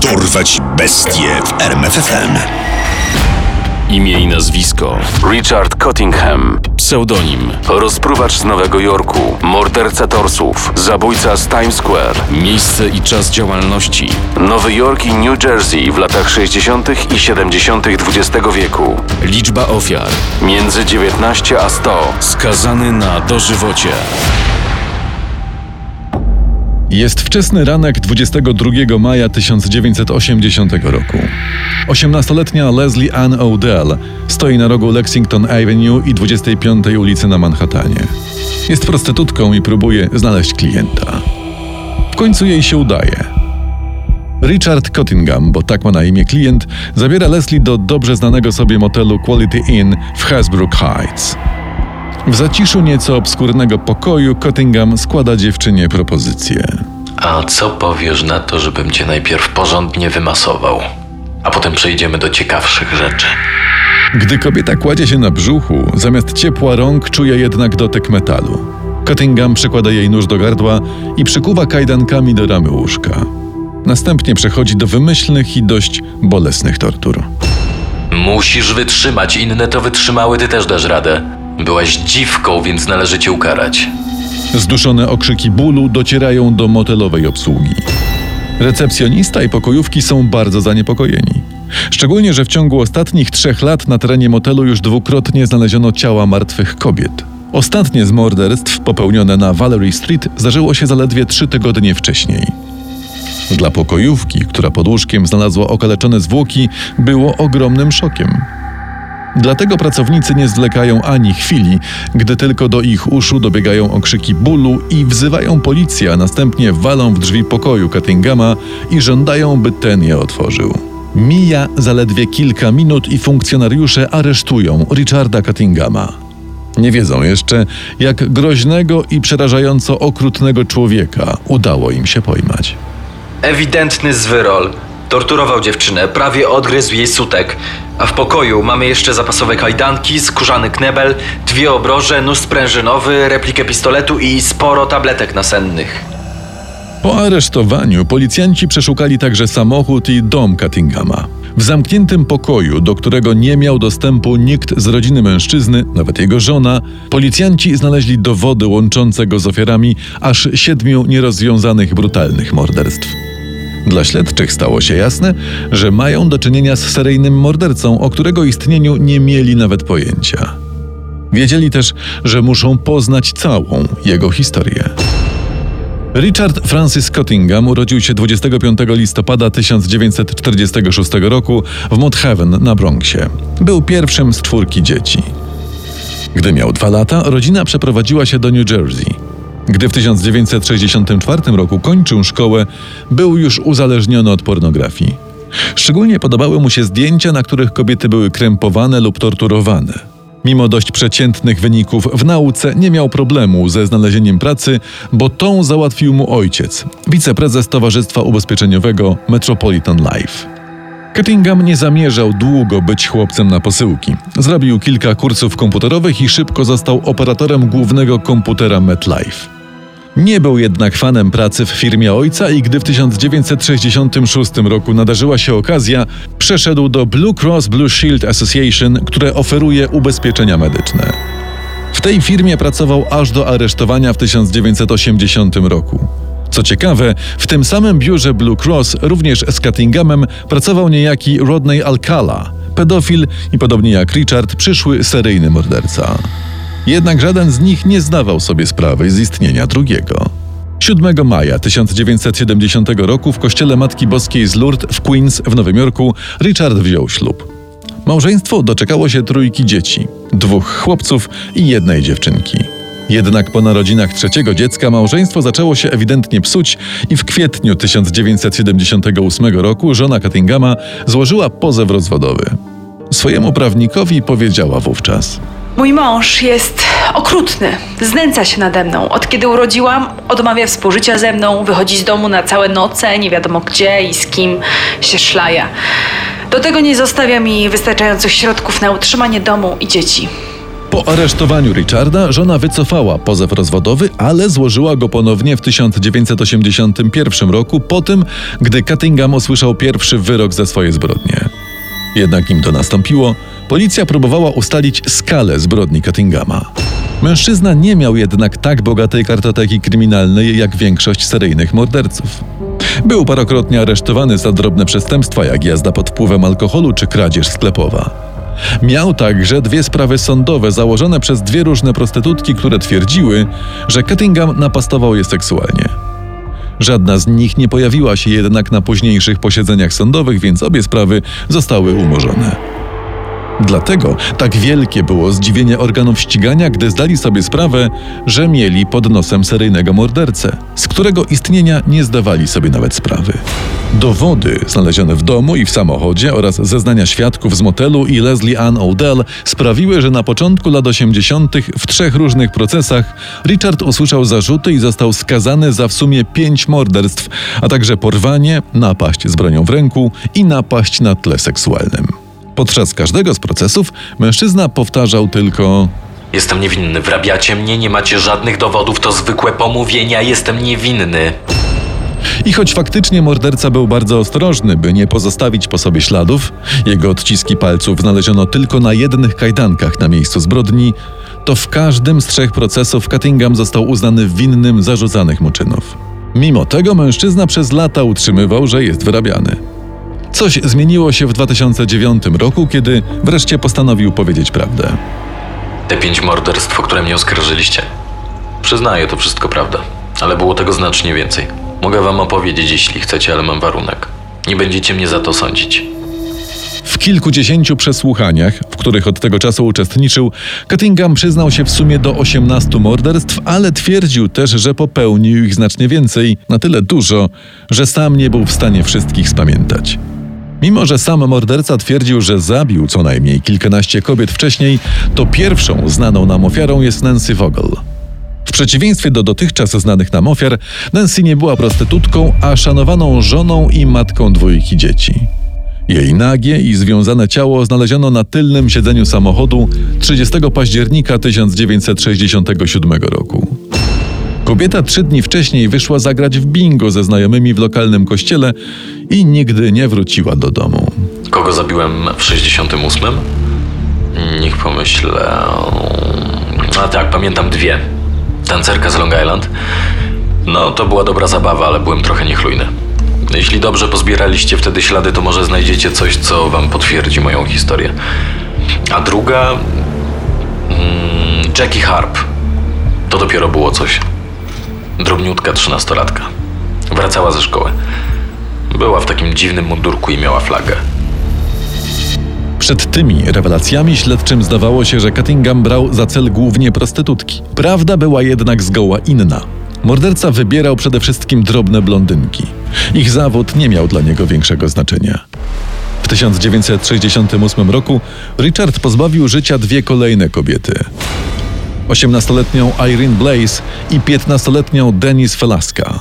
Dorwać bestie w RMFFM. Imię i nazwisko. Richard Cottingham. Pseudonim. Rozpruwacz z Nowego Jorku. Morderca torsów. Zabójca z Times Square. Miejsce i czas działalności. Nowy Jork i New Jersey w latach 60. i 70. XX wieku. Liczba ofiar. Między 19 a 100 Skazany na dożywocie Jest wczesny ranek 22 maja 1980 roku. 18-letnia Leslie Ann Odell stoi na rogu Lexington Avenue i 25 ulicy na Manhattanie. Jest prostytutką i próbuje znaleźć klienta. W końcu jej się udaje. Richard Cottingham, bo tak ma na imię klient, zabiera Leslie do dobrze znanego sobie motelu Quality Inn w Hasbrook Heights. W zaciszu nieco obskurnego pokoju Cottingham składa dziewczynie propozycję. A co powiesz na to, żebym cię najpierw porządnie wymasował, a potem przejdziemy do ciekawszych rzeczy? Gdy kobieta kładzie się na brzuchu, zamiast ciepła rąk czuje jednak dotyk metalu. Cottingham przykłada jej nóż do gardła i przykuwa kajdankami do ramy łóżka. Następnie przechodzi do wymyślnych i dość bolesnych tortur. Musisz wytrzymać, inne to wytrzymały, ty też dasz radę. Byłaś dziwką, więc należy cię ukarać. Zduszone okrzyki bólu docierają do motelowej obsługi. Recepcjonista i pokojówki są bardzo zaniepokojeni. Szczególnie, że w ciągu ostatnich trzech lat na terenie motelu już dwukrotnie znaleziono ciała martwych kobiet. Ostatnie z morderstw popełnione na Valerie Street zdarzyło się zaledwie trzy tygodnie wcześniej. Dla pokojówki, która pod łóżkiem znalazła okaleczone zwłoki, było ogromnym szokiem. Dlatego pracownicy nie zwlekają ani chwili, gdy tylko do ich uszu dobiegają okrzyki bólu i wzywają policję, a następnie walą w drzwi pokoju Cuttinghama i żądają, by ten je otworzył. Mija zaledwie kilka minut i funkcjonariusze aresztują Richarda Cuttinghama. Nie wiedzą jeszcze, jak groźnego i przerażająco okrutnego człowieka udało im się pojmać. Ewidentny zwyrol. Torturował dziewczynę, prawie odgryzł jej sutek. A w pokoju mamy jeszcze zapasowe kajdanki, skórzany knebel, dwie obroże, nóż sprężynowy, replikę pistoletu i sporo tabletek nasennych. Po aresztowaniu policjanci przeszukali także samochód i dom Cuttinghama. W zamkniętym pokoju, do którego nie miał dostępu nikt z rodziny mężczyzny, nawet jego żona, policjanci znaleźli dowody łączące go z ofiarami aż siedmiu nierozwiązanych brutalnych morderstw. Dla śledczych stało się jasne, że mają do czynienia z seryjnym mordercą, o którego istnieniu nie mieli nawet pojęcia. Wiedzieli też, że muszą poznać całą jego historię. Richard Francis Cottingham urodził się 25 listopada 1946 roku w Mount Heaven na Bronxie. Był pierwszym z czwórki dzieci. Gdy miał dwa lata, rodzina przeprowadziła się do New Jersey. Gdy w 1964 roku kończył szkołę, był już uzależniony od pornografii. Szczególnie podobały mu się zdjęcia, na których kobiety były krępowane lub torturowane. Mimo dość przeciętnych wyników w nauce nie miał problemu ze znalezieniem pracy, bo tą załatwił mu ojciec, wiceprezes Towarzystwa Ubezpieczeniowego Metropolitan Life. Cuttingham nie zamierzał długo być chłopcem na posyłki. Zrobił kilka kursów komputerowych i szybko został operatorem głównego komputera MetLife. Nie był jednak fanem pracy w firmie ojca i gdy w 1966 roku nadarzyła się okazja, przeszedł do Blue Cross Blue Shield Association, które oferuje ubezpieczenia medyczne. W tej firmie pracował aż do aresztowania w 1980 roku. Co ciekawe, w tym samym biurze Blue Cross również z Cuttinghamem pracował niejaki Rodney Alcala, pedofil i podobnie jak Richard, przyszły seryjny morderca. Jednak żaden z nich nie zdawał sobie sprawy z istnienia drugiego. 7 maja 1970 roku w kościele Matki Boskiej z Lourdes w Queens w Nowym Jorku Richard wziął ślub. Małżeństwo doczekało się trójki dzieci, dwóch chłopców i jednej dziewczynki. Jednak po narodzinach trzeciego dziecka małżeństwo zaczęło się ewidentnie psuć i w kwietniu 1978 roku żona Cuttinghama złożyła pozew rozwodowy. Swojemu prawnikowi powiedziała wówczas: Mój mąż jest okrutny, znęca się nade mną. Od kiedy urodziłam, odmawia współżycia ze mną, wychodzi z domu na całe noce, nie wiadomo gdzie i z kim się szlaja. Do tego nie zostawia mi wystarczających środków na utrzymanie domu i dzieci. Po aresztowaniu Richarda żona wycofała pozew rozwodowy, ale złożyła go ponownie w 1981 roku po tym, gdy Cunningham usłyszał pierwszy wyrok za swoje zbrodnie. Jednak nim to nastąpiło, policja próbowała ustalić skalę zbrodni Cunninghama. Mężczyzna nie miał jednak tak bogatej kartoteki kryminalnej jak większość seryjnych morderców. Był parokrotnie aresztowany za drobne przestępstwa jak jazda pod wpływem alkoholu czy kradzież sklepowa. Miał także dwie sprawy sądowe założone przez dwie różne prostytutki, które twierdziły, że Cunningham napastował je seksualnie. Żadna z nich nie pojawiła się jednak na późniejszych posiedzeniach sądowych, więc obie sprawy zostały umorzone. Dlatego tak wielkie było zdziwienie organów ścigania, gdy zdali sobie sprawę, że mieli pod nosem seryjnego mordercę, z którego istnienia nie zdawali sobie nawet sprawy. Dowody znalezione w domu i w samochodzie oraz zeznania świadków z motelu i Leslie Ann Odell sprawiły, że na początku lat 80. w trzech różnych procesach Richard usłyszał zarzuty i został skazany za w sumie pięć morderstw, a także porwanie, napaść z bronią w ręku i napaść na tle seksualnym. Podczas każdego z procesów mężczyzna powtarzał tylko: Jestem niewinny, wrabiacie mnie, nie macie żadnych dowodów, to zwykłe pomówienia, jestem niewinny. I choć faktycznie morderca był bardzo ostrożny, by nie pozostawić po sobie śladów, jego odciski palców znaleziono tylko na jednych kajdankach na miejscu zbrodni, to w każdym z trzech procesów Cunningham został uznany winnym zarzucanych mu czynów. Mimo tego mężczyzna przez lata utrzymywał, że jest wyrabiany. Coś zmieniło się w 2009 roku, kiedy wreszcie postanowił powiedzieć prawdę. Te pięć morderstw, o które mnie oskarżyliście. Przyznaję, to wszystko prawda, ale było tego znacznie więcej. Mogę wam opowiedzieć, jeśli chcecie, ale mam warunek. Nie będziecie mnie za to sądzić. W kilkudziesięciu przesłuchaniach, w których od tego czasu uczestniczył, Cunningham przyznał się w sumie do 18 morderstw, ale twierdził też, że popełnił ich znacznie więcej, na tyle dużo, że sam nie był w stanie wszystkich spamiętać. Mimo, że sam morderca twierdził, że zabił co najmniej kilkanaście kobiet wcześniej, to pierwszą znaną nam ofiarą jest Nancy Vogel. W przeciwieństwie do dotychczas znanych nam ofiar, Nancy nie była prostytutką, a szanowaną żoną i matką dwójki dzieci. Jej nagie i związane ciało znaleziono na tylnym siedzeniu samochodu 30 października 1967 roku. Kobieta trzy dni wcześniej wyszła zagrać w bingo ze znajomymi w lokalnym kościele i nigdy nie wróciła do domu. Kogo zabiłem w 68? Niech pomyślę. A tak, pamiętam dwie. Tancerka z Long Island. No, to była dobra zabawa, ale byłem trochę niechlujny. Jeśli dobrze pozbieraliście wtedy ślady, to może znajdziecie coś, co wam potwierdzi moją historię. A druga. Mm, Jackie Harp. To dopiero było coś. Drobniutka trzynastolatka. Wracała ze szkoły. Była w takim dziwnym mundurku i miała flagę. Przed tymi rewelacjami śledczym zdawało się, że Cunningham brał za cel głównie prostytutki. Prawda była jednak zgoła inna. Morderca wybierał przede wszystkim drobne blondynki. Ich zawód nie miał dla niego większego znaczenia. W 1968 roku Richard pozbawił życia dwie kolejne kobiety. 18-letnią Irene Blaze i 15-letnią Denise Felaska.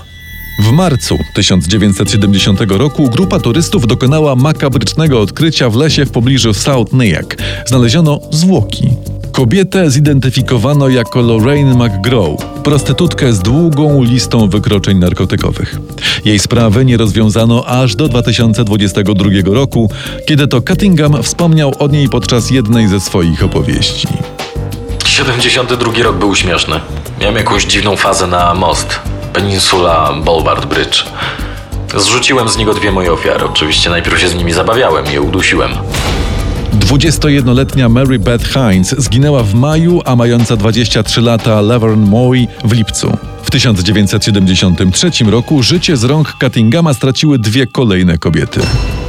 W marcu 1970 roku grupa turystów dokonała makabrycznego odkrycia w lesie w pobliżu South Nyack. Znaleziono zwłoki. Kobietę zidentyfikowano jako Lorraine McGraw, prostytutkę z długą listą wykroczeń narkotykowych. Jej sprawy nie rozwiązano aż do 2022 roku, kiedy to Cunningham wspomniał o niej podczas jednej ze swoich opowieści. 72 rok był śmieszny. Miałem jakąś dziwną fazę na most. Peninsula Boulevard Bridge. Zrzuciłem z niego dwie moje ofiary. Oczywiście najpierw się z nimi zabawiałem i je udusiłem. 21-letnia Mary Beth Hines zginęła w maju, a mająca 23 lata Laverne Moy w lipcu. W 1973 roku życie z rąk Cunninghama straciły dwie kolejne kobiety.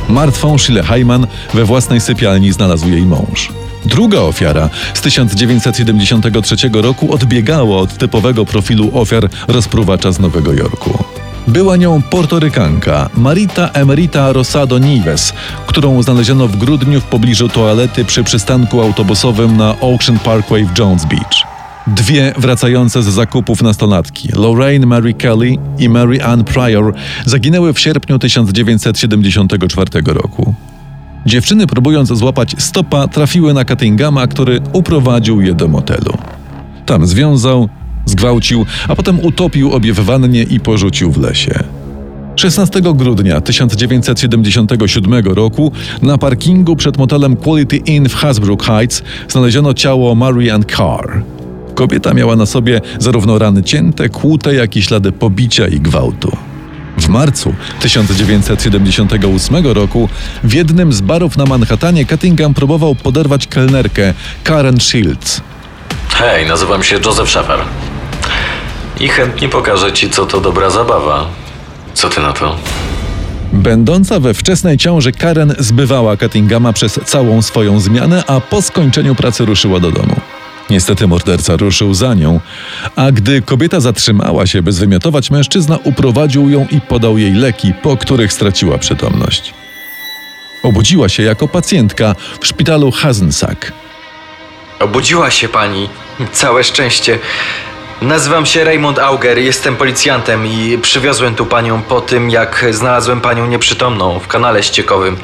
Martwą Sheila Hyman we własnej sypialni znalazł jej mąż. Druga ofiara z 1973 roku odbiegała od typowego profilu ofiar rozpruwacza z Nowego Jorku. Była nią portorykanka Marita Emerita Rosado Nives, którą znaleziono w grudniu w pobliżu toalety przy przystanku autobusowym na Ocean Parkway w Jones Beach. Dwie wracające z zakupów nastolatki, Lorraine Mary Kelly i Mary Ann Pryor, zaginęły w sierpniu 1974 roku. Dziewczyny, próbując złapać stopa, trafiły na Cuttinghama, który uprowadził je do motelu. Tam związał, zgwałcił, a potem utopił obie w wannie i porzucił w lesie. 16 grudnia 1977 roku na parkingu przed motelem Quality Inn w Hasbrook Heights znaleziono ciało Marianne Carr. Kobieta miała na sobie zarówno rany cięte, kłute, jak i ślady pobicia i gwałtu. W marcu 1978 roku w jednym z barów na Manhattanie Cuttingham próbował poderwać kelnerkę Karen Shields. Hej, nazywam się Joseph Sheffer. I chętnie pokażę ci, co to dobra zabawa. Co ty na to? Będąca we wczesnej ciąży Karen zbywała Cuttinghama przez całą swoją zmianę, a po skończeniu pracy ruszyła do domu. Niestety morderca ruszył za nią, a gdy kobieta zatrzymała się, by zwymiotować mężczyzna, uprowadził ją i podał jej leki, po których straciła przytomność. Obudziła się jako pacjentka w szpitalu Hazensack. Obudziła się pani. Całe szczęście. Nazywam się Raymond Auger, jestem policjantem i przywiozłem tu panią po tym, jak znalazłem panią nieprzytomną w kanale ściekowym.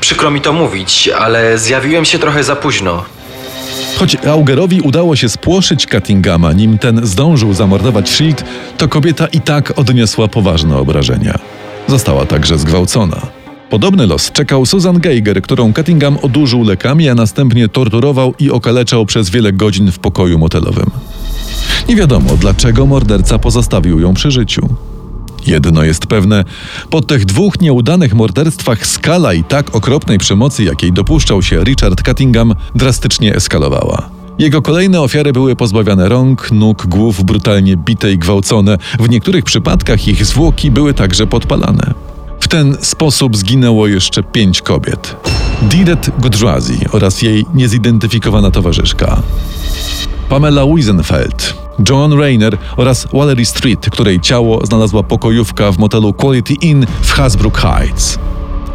Przykro mi to mówić, ale zjawiłem się trochę za późno. Choć Augerowi udało się spłoszyć Cuttinghama, nim ten zdążył zamordować Shield, to kobieta i tak odniosła poważne obrażenia. Została także zgwałcona. Podobny los czekał Susan Geiger, którą Cuttingham odurzył lekami, a następnie torturował i okaleczał przez wiele godzin w pokoju motelowym. Nie wiadomo, dlaczego morderca pozostawił ją przy życiu. Jedno jest pewne, po tych dwóch nieudanych morderstwach skala i tak okropnej przemocy, jakiej dopuszczał się Richard Cuttingham, drastycznie eskalowała. Jego kolejne ofiary były pozbawiane rąk, nóg, głów, brutalnie bite i gwałcone. W niektórych przypadkach ich zwłoki były także podpalane. W ten sposób zginęło jeszcze pięć kobiet. Didet Godrazi oraz jej niezidentyfikowana towarzyszka. Pamela Wiesenfeld, Joan Rayner oraz Valerie Street, której ciało znalazła pokojówka w motelu Quality Inn w Hasbrook Heights.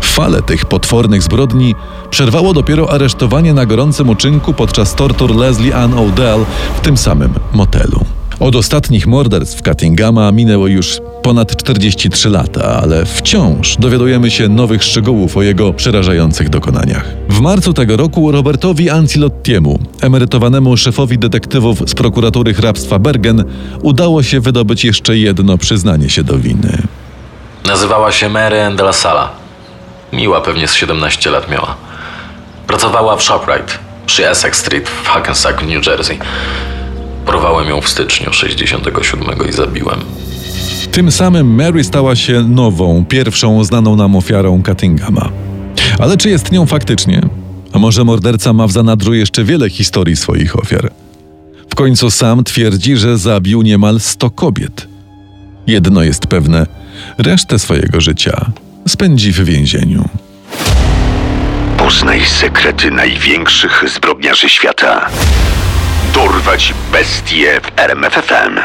Falę tych potwornych zbrodni przerwało dopiero aresztowanie na gorącym uczynku podczas tortur Leslie Ann Odell w tym samym motelu. Od ostatnich morderstw Cuttinghama minęło już ponad 43 lata, ale wciąż dowiadujemy się nowych szczegółów o jego przerażających dokonaniach. W marcu tego roku Robertowi Ancilottiemu, emerytowanemu szefowi detektywów z prokuratury hrabstwa Bergen, udało się wydobyć jeszcze jedno przyznanie się do winy. Nazywała się Mary de la Sala. Miła pewnie z 17 lat miała. Pracowała w ShopRite przy Essex Street w Hackensack New Jersey. Porwałem ją w styczniu 67 i zabiłem. Tym samym Mary stała się nową, pierwszą znaną nam ofiarą Cuttinghama. Ale czy jest nią faktycznie? A może morderca ma w zanadrzu jeszcze wiele historii swoich ofiar? W końcu sam twierdzi, że zabił niemal 100 kobiet. Jedno jest pewne: resztę swojego życia spędzi w więzieniu. Poznaj sekrety największych zbrodniarzy świata. Dorwać bestie w RMFFM.